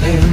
clear.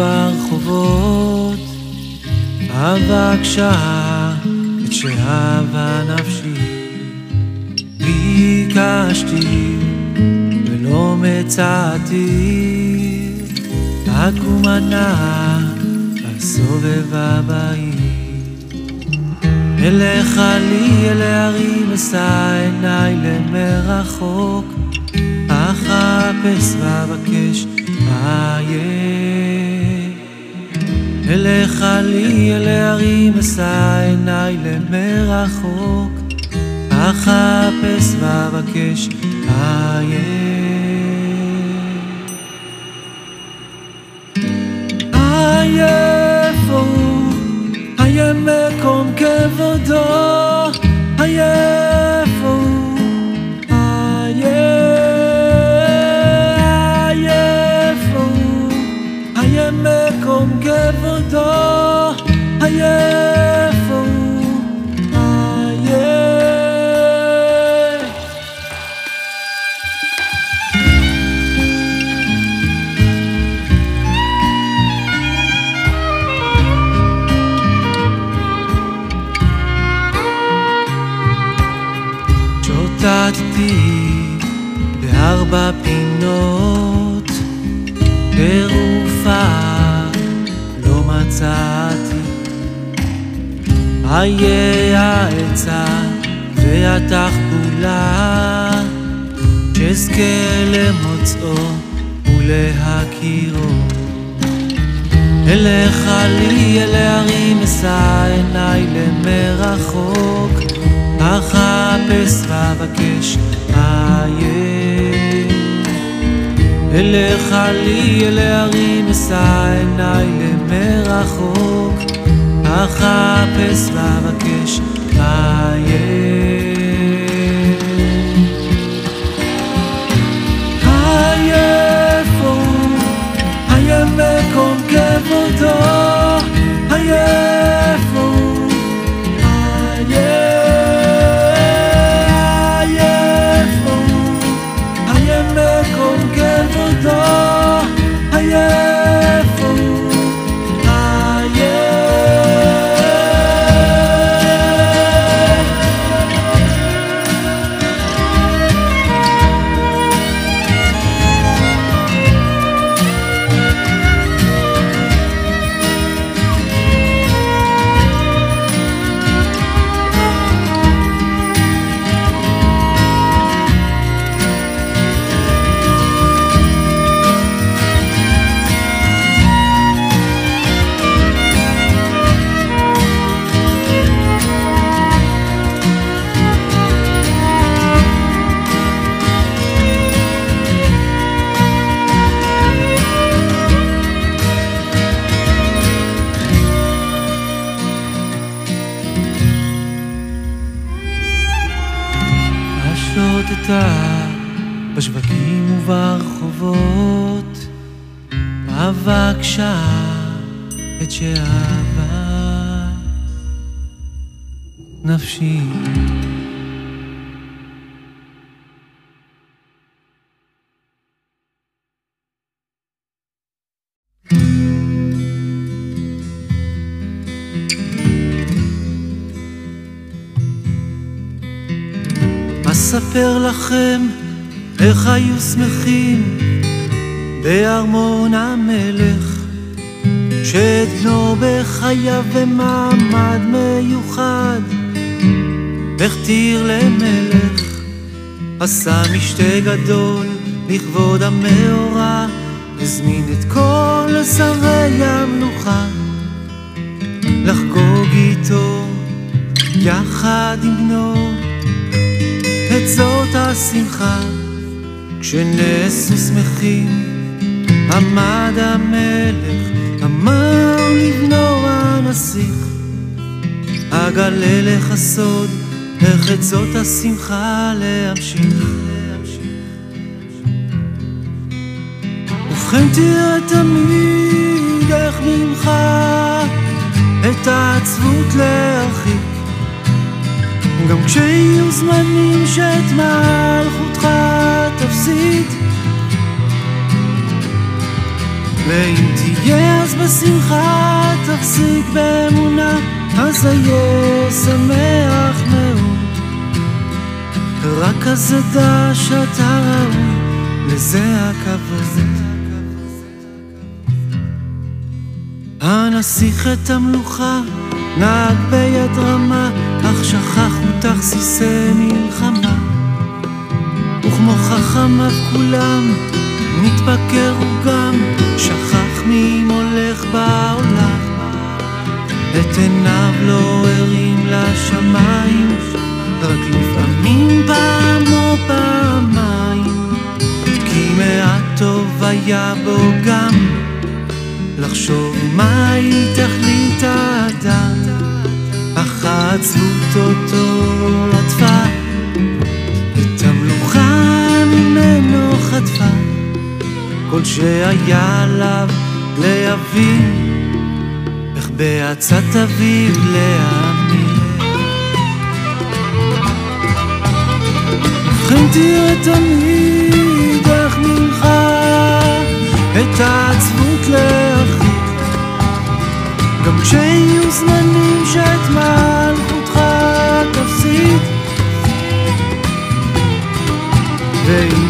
וברחובות, אבק שעה את שאהבה נפשי. ביקשתי ולא מצאתי, עקומה נעה על סובבה בעיר. אלך לי אל הערים אשא עיניי למרחוק, אחפש ואבקש איה. אלך לי אל הערים אשא עיניי למרחוק, אחפש ואבקש איה. עייף הוא, היה מקום כבודו, עייף תרופה לא מצאתי. איה העצה והתחבולה, שאזכה למוצאו ולהכירו. אלך לי אל הערים אשא עיניי למרחוק, אחפש ואבקש איה. אלך לי אל הערים אשא עיניי למרחוק, אחפש ואבקש איה. עייף הוא, היה מקום כבודו, את שאהבה נפשי. אספר לכם איך היו שמחים בארמון המלך שאת בנו בחייו במעמד מיוחד. הכתיר למלך עשה משתה גדול לכבוד המאורע הזמין את כל שרי המלוכה לחגוג איתו יחד עם בנו את זאת השמחה כשנעשו שמחים עמד המלך אמר לבנו הנסיך אגלה לך סוד איך את זאת השמחה להמשיך. ובכן תראה תמיד איך ממך את העצבות להרחיק. גם כשיהיו זמנים שאת מלכותך תפסיד ואם תהיה אז בשמחה, תחזיק באמונה, אז אהיה שמח מאוד. רק אז אדע שאתה ראוי, לזה הכבוד. הנסיך את המלוכה, נהג ביד רמה, אך שכח ותכסיסי מלחמה. וכמו חכמיו כולם, מתבגר הוא גם, שכח מי מולך בעולם. את עיניו לא הרים לשמיים, רק לפעמים פעם או פעמיים, כי מעט טוב היה בו גם לחשוב מהי תכלית האדם, אך העצבות אותו עטפה, את המלוכה ממנו חטפה, כל שהיה עליו להבין, איך בעצת אביו להאמין. ובכן תראה תמיד איך ממך את העצבות להכין גם כשיהיו זמנים שאת מלכותך תפסיד ואם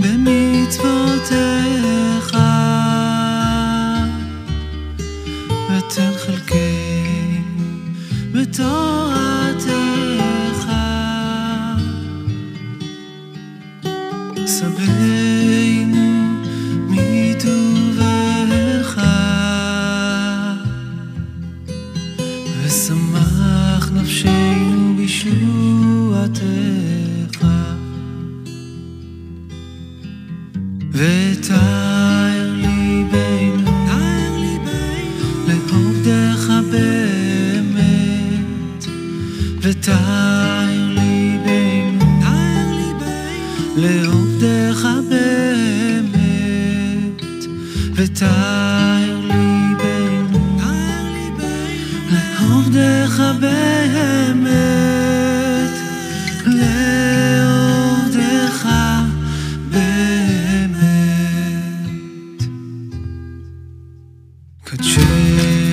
במצוותיך, ותן חלקנו בתורתך. ve ta קדשנו במצוותיך,